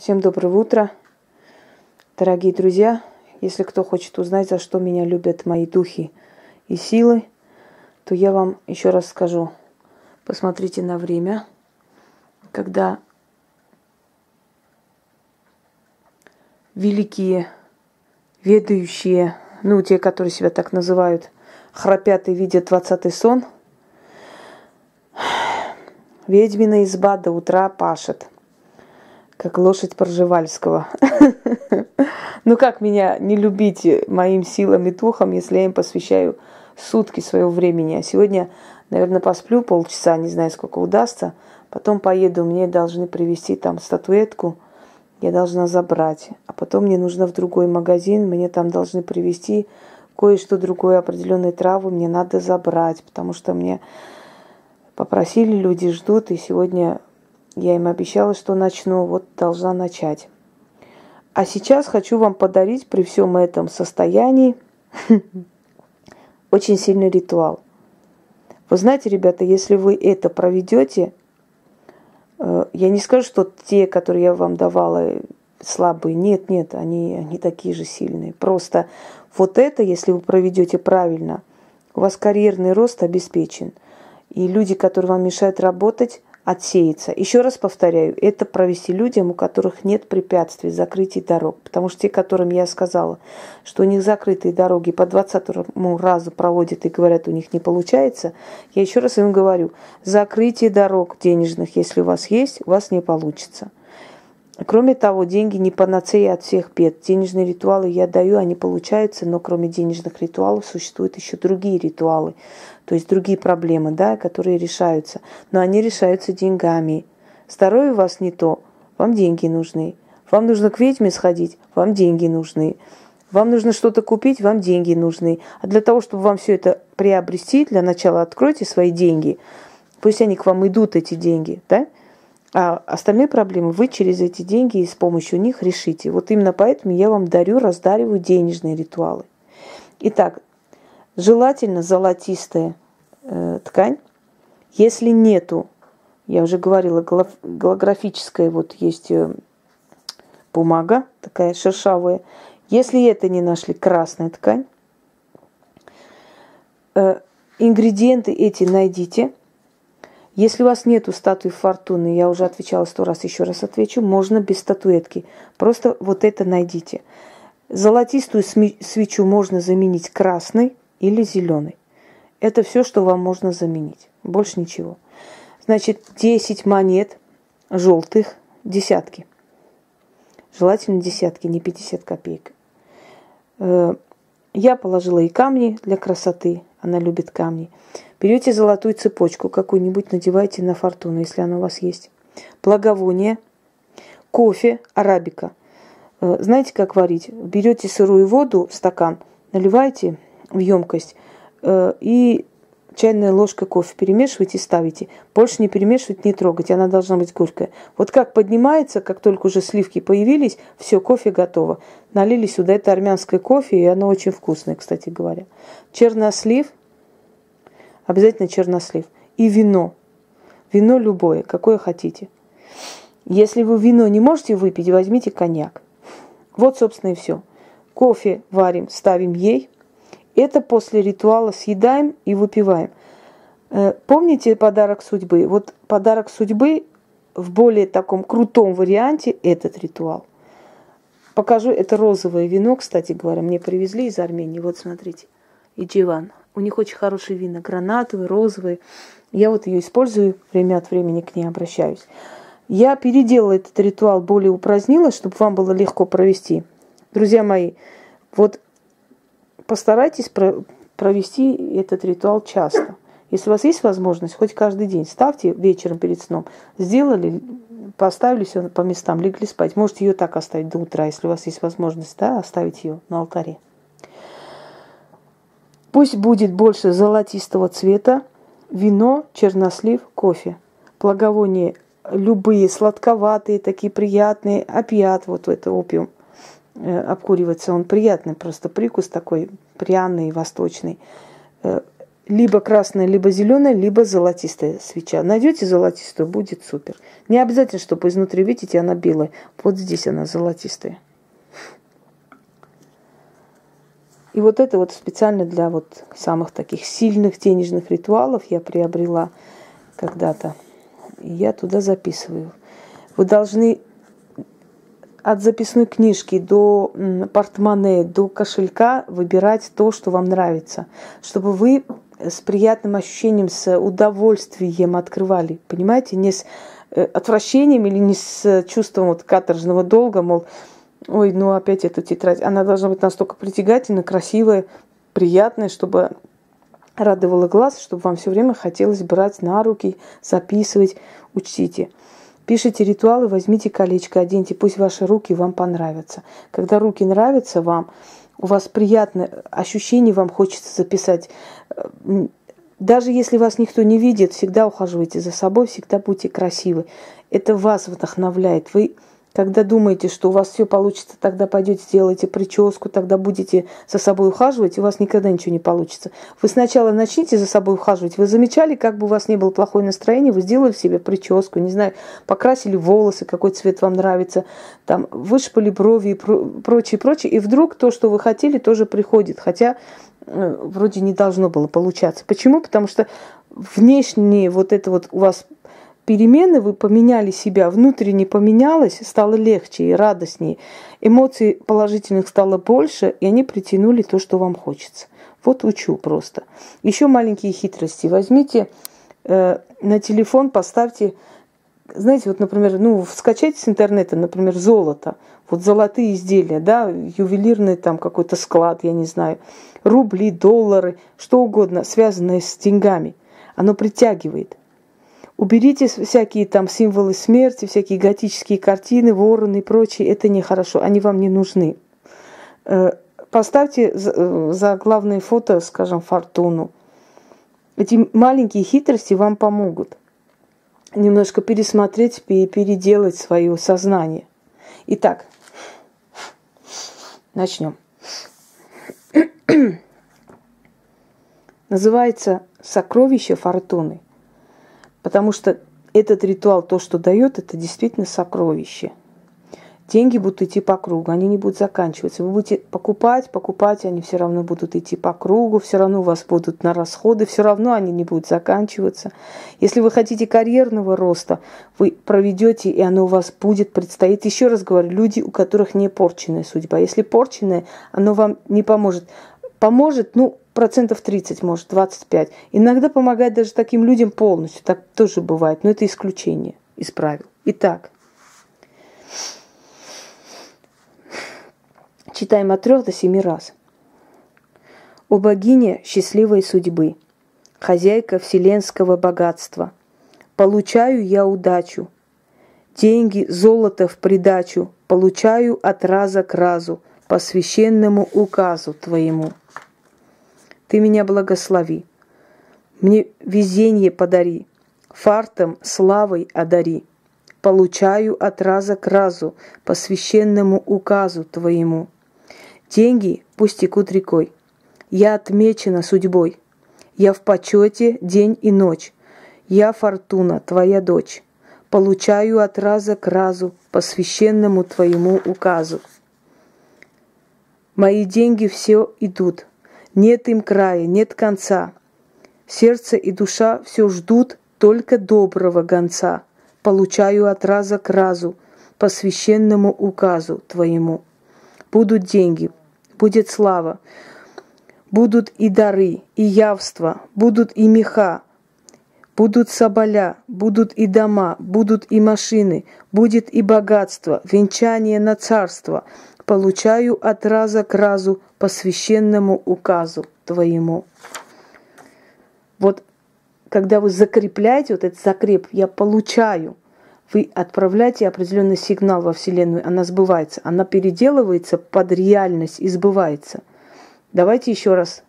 Всем доброго утра, дорогие друзья. Если кто хочет узнать, за что меня любят мои духи и силы, то я вам еще раз скажу. Посмотрите на время, когда великие, ведающие, ну, те, которые себя так называют, храпят и видят двадцатый сон, ведьмина изба до утра пашет – как лошадь Пржевальского. Ну как меня не любить моим силам и духом, если я им посвящаю сутки своего времени. А сегодня, наверное, посплю полчаса, не знаю, сколько удастся. Потом поеду, мне должны привезти там статуэтку, я должна забрать. А потом мне нужно в другой магазин, мне там должны привезти кое-что другое, определенные травы мне надо забрать, потому что мне попросили, люди ждут, и сегодня я им обещала, что начну, вот должна начать. А сейчас хочу вам подарить при всем этом состоянии очень сильный ритуал. Вы знаете, ребята, если вы это проведете, э, я не скажу, что те, которые я вам давала, слабые. Нет, нет, они, они такие же сильные. Просто вот это, если вы проведете правильно, у вас карьерный рост обеспечен. И люди, которые вам мешают работать, отсеется. Еще раз повторяю, это провести людям, у которых нет препятствий, закрытий дорог. Потому что те, которым я сказала, что у них закрытые дороги по 20 разу проводят и говорят, у них не получается, я еще раз им говорю, закрытие дорог денежных, если у вас есть, у вас не получится. Кроме того, деньги не панацея от всех бед. Денежные ритуалы я даю, они получаются, но кроме денежных ритуалов существуют еще другие ритуалы, то есть другие проблемы, да, которые решаются. Но они решаются деньгами. Здоровье у вас не то, вам деньги нужны. Вам нужно к ведьме сходить, вам деньги нужны. Вам нужно что-то купить, вам деньги нужны. А для того, чтобы вам все это приобрести, для начала откройте свои деньги. Пусть они к вам идут, эти деньги, да? А остальные проблемы вы через эти деньги и с помощью них решите. Вот именно поэтому я вам дарю, раздариваю денежные ритуалы. Итак, желательно золотистая э, ткань. Если нету, я уже говорила, голографическая, вот есть э, бумага такая шершавая. Если это не нашли, красная ткань. Э, ингредиенты эти найдите – если у вас нету статуи фортуны, я уже отвечала сто раз, еще раз отвечу, можно без статуэтки. Просто вот это найдите. Золотистую свечу можно заменить красной или зеленой. Это все, что вам можно заменить. Больше ничего. Значит, 10 монет желтых, десятки. Желательно десятки, не 50 копеек. Э, я положила и камни для красоты. Она любит камни. Берете золотую цепочку какую-нибудь, надевайте на фортуну, если она у вас есть. Благовоние, кофе, арабика. Э, знаете, как варить? Берете сырую воду, стакан, наливаете в емкость э, и чайная ложка кофе перемешиваете и ставите. Больше не перемешивать, не трогать, она должна быть горькая. Вот как поднимается, как только уже сливки появились, все, кофе готово. Налили сюда, это армянское кофе, и оно очень вкусное, кстати говоря. Чернослив – обязательно чернослив. И вино. Вино любое, какое хотите. Если вы вино не можете выпить, возьмите коньяк. Вот, собственно, и все. Кофе варим, ставим ей. Это после ритуала съедаем и выпиваем. Э, помните подарок судьбы? Вот подарок судьбы в более таком крутом варианте этот ритуал. Покажу, это розовое вино, кстати говоря, мне привезли из Армении. Вот смотрите, и Дживан. У них очень хорошие вина, гранатовые, розовые. Я вот ее использую, время от времени к ней обращаюсь. Я переделала этот ритуал, более упразднила, чтобы вам было легко провести. Друзья мои, вот постарайтесь про- провести этот ритуал часто. Если у вас есть возможность, хоть каждый день ставьте вечером перед сном. Сделали, поставили все по местам, легли спать. Можете ее так оставить до утра, если у вас есть возможность, да, оставить ее на алтаре. Пусть будет больше золотистого цвета, вино, чернослив, кофе. Благовония любые, сладковатые, такие приятные, опиат, вот это опиум обкуривается, он приятный, просто прикус такой пряный, восточный. Э, либо красная, либо зеленая, либо золотистая свеча. Найдете золотистую, будет супер. Не обязательно, чтобы изнутри, видите, она белая. Вот здесь она золотистая. И вот это вот специально для вот самых таких сильных денежных ритуалов я приобрела когда-то. И я туда записываю. Вы должны от записной книжки до портмоне, до кошелька выбирать то, что вам нравится, чтобы вы с приятным ощущением, с удовольствием открывали, понимаете, не с э, отвращением или не с чувством вот каторжного долга, мол, ой, ну опять эта тетрадь. Она должна быть настолько притягательной, красивая, приятная, чтобы радовала глаз, чтобы вам все время хотелось брать на руки, записывать, учтите. Пишите ритуалы, возьмите колечко, оденьте, пусть ваши руки вам понравятся. Когда руки нравятся вам, у вас приятное ощущение, вам хочется записать. Даже если вас никто не видит, всегда ухаживайте за собой, всегда будьте красивы. Это вас вдохновляет. Вы когда думаете, что у вас все получится, тогда пойдете, сделаете прическу, тогда будете за собой ухаживать, и у вас никогда ничего не получится. Вы сначала начните за собой ухаживать. Вы замечали, как бы у вас не было плохое настроение, вы сделали себе прическу, не знаю, покрасили волосы, какой цвет вам нравится, там, вышпали брови и прочее, прочее. И вдруг то, что вы хотели, тоже приходит. Хотя э, вроде не должно было получаться. Почему? Потому что внешнее вот это вот у вас перемены, вы поменяли себя, внутренне поменялось, стало легче и радостнее. Эмоций положительных стало больше, и они притянули то, что вам хочется. Вот учу просто. Еще маленькие хитрости. Возьмите э, на телефон, поставьте, знаете, вот, например, ну, скачайте с интернета, например, золото. Вот золотые изделия, да, ювелирный там какой-то склад, я не знаю, рубли, доллары, что угодно, связанное с деньгами. Оно притягивает. Уберите всякие там символы смерти, всякие готические картины, вороны и прочее. Это нехорошо, они вам не нужны. Э, поставьте э, за главное фото, скажем, фортуну. Эти маленькие хитрости вам помогут немножко пересмотреть, переделать свое сознание. Итак, начнем. Называется «Сокровище фортуны». Потому что этот ритуал, то, что дает, это действительно сокровище. Деньги будут идти по кругу, они не будут заканчиваться. Вы будете покупать, покупать, они все равно будут идти по кругу, все равно у вас будут на расходы, все равно они не будут заканчиваться. Если вы хотите карьерного роста, вы проведете, и оно у вас будет, предстоит. Еще раз говорю, люди, у которых не порченная судьба. Если порченная, оно вам не поможет. Поможет, ну, процентов 30, может, 25. Иногда помогает даже таким людям полностью. Так тоже бывает, но это исключение из правил. Итак, читаем от трех до семи раз. О богине счастливой судьбы, хозяйка вселенского богатства, получаю я удачу, деньги, золото в придачу, получаю от раза к разу по священному указу твоему. Ты меня благослови. Мне везение подари, фартом, славой одари. Получаю от раза к разу по священному указу Твоему. Деньги пусть текут рекой. Я отмечена судьбой. Я в почете день и ночь. Я фортуна, Твоя дочь. Получаю от раза к разу по священному Твоему указу. Мои деньги все идут, нет им края, нет конца. Сердце и душа все ждут только доброго гонца. Получаю от раза к разу по священному указу Твоему. Будут деньги, будет слава, будут и дары, и явства, будут и меха, будут соболя, будут и дома, будут и машины, будет и богатство, венчание на царство – получаю от раза к разу по священному указу твоему. Вот когда вы закрепляете вот этот закреп, я получаю, вы отправляете определенный сигнал во Вселенную, она сбывается, она переделывается под реальность и сбывается. Давайте еще раз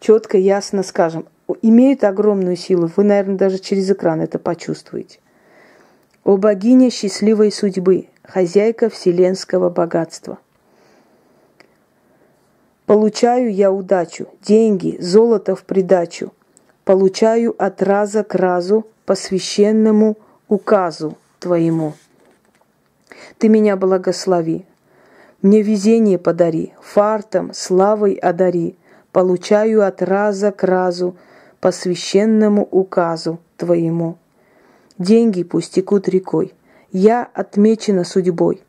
четко, ясно скажем. Имеет огромную силу, вы, наверное, даже через экран это почувствуете. О богине счастливой судьбы, хозяйка вселенского богатства. Получаю я удачу, деньги, золото в придачу. Получаю от раза к разу по священному указу Твоему. Ты меня благослови, мне везение подари, фартом, славой одари. Получаю от раза к разу по священному указу Твоему. Деньги пусть текут рекой. Я отмечена судьбой.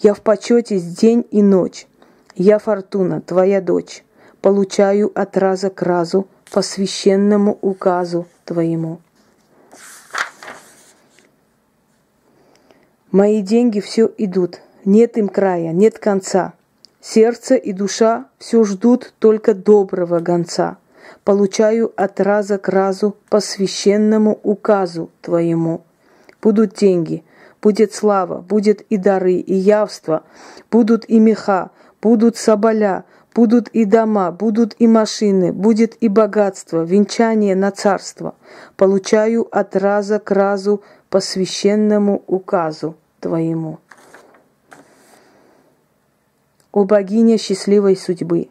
Я в почете день и ночь. Я Фортуна, твоя дочь. Получаю от раза к разу по священному указу Твоему. Мои деньги все идут, нет им края, нет конца. Сердце и душа все ждут только доброго гонца получаю от раза к разу по священному указу Твоему. Будут деньги, будет слава, будет и дары, и явства, будут и меха, будут соболя, будут и дома, будут и машины, будет и богатство, венчание на царство. Получаю от раза к разу по священному указу Твоему. О богиня счастливой судьбы,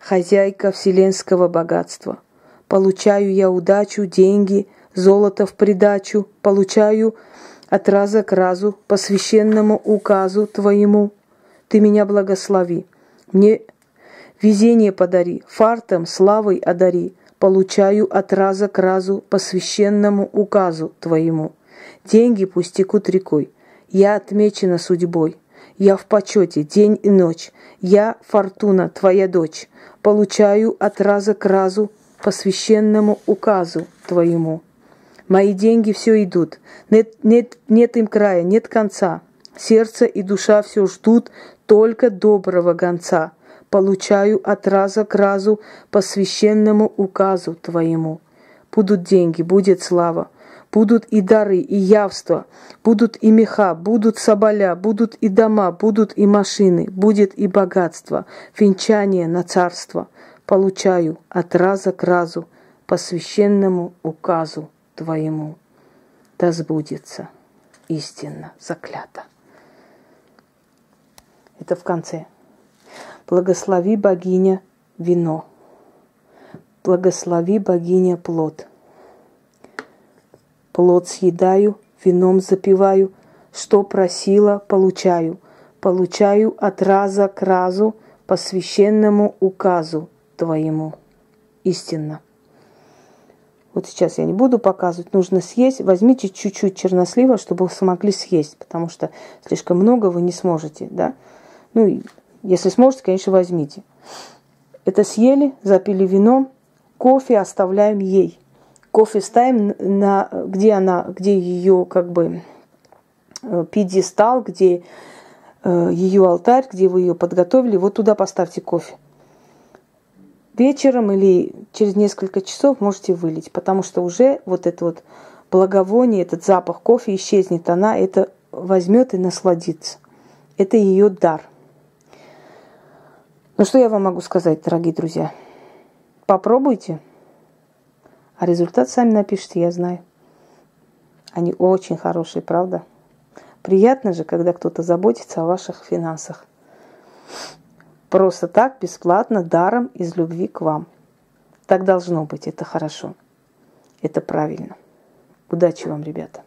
хозяйка вселенского богатства. Получаю я удачу, деньги, золото в придачу, получаю от раза к разу по священному указу Твоему. Ты меня благослови. Мне везение подари, фартом, славой одари. Получаю от раза к разу по священному указу Твоему. Деньги пусть текут рекой. Я отмечена судьбой. Я в почете день и ночь. Я, Фортуна, твоя дочь получаю от раза к разу по священному указу Твоему. Мои деньги все идут, нет, нет, нет им края, нет конца. Сердце и душа все ждут только доброго гонца. Получаю от раза к разу по священному указу Твоему. Будут деньги, будет слава, будут и дары, и явства, будут и меха, будут соболя, будут и дома, будут и машины, будет и богатство, венчание на царство. Получаю от раза к разу по священному указу Твоему. Да сбудется истинно заклято. Это в конце. Благослови богиня вино. Благослови богиня плод – Плод съедаю, вином запиваю, что просила, получаю. Получаю от раза к разу по священному указу твоему. Истинно. Вот сейчас я не буду показывать, нужно съесть. Возьмите чуть-чуть чернослива, чтобы вы смогли съесть, потому что слишком много вы не сможете, да. Ну, если сможете, конечно, возьмите. Это съели, запили вином, кофе оставляем ей кофе ставим на, где она, где ее как бы э, пьедестал, где э, ее алтарь, где вы ее подготовили, вот туда поставьте кофе. Вечером или через несколько часов можете вылить, потому что уже вот это вот благовоние, этот запах кофе исчезнет, она это возьмет и насладится. Это ее дар. Ну что я вам могу сказать, дорогие друзья? Попробуйте. А результат сами напишите, я знаю. Они очень хорошие, правда? Приятно же, когда кто-то заботится о ваших финансах. Просто так, бесплатно, даром, из любви к вам. Так должно быть, это хорошо. Это правильно. Удачи вам, ребята.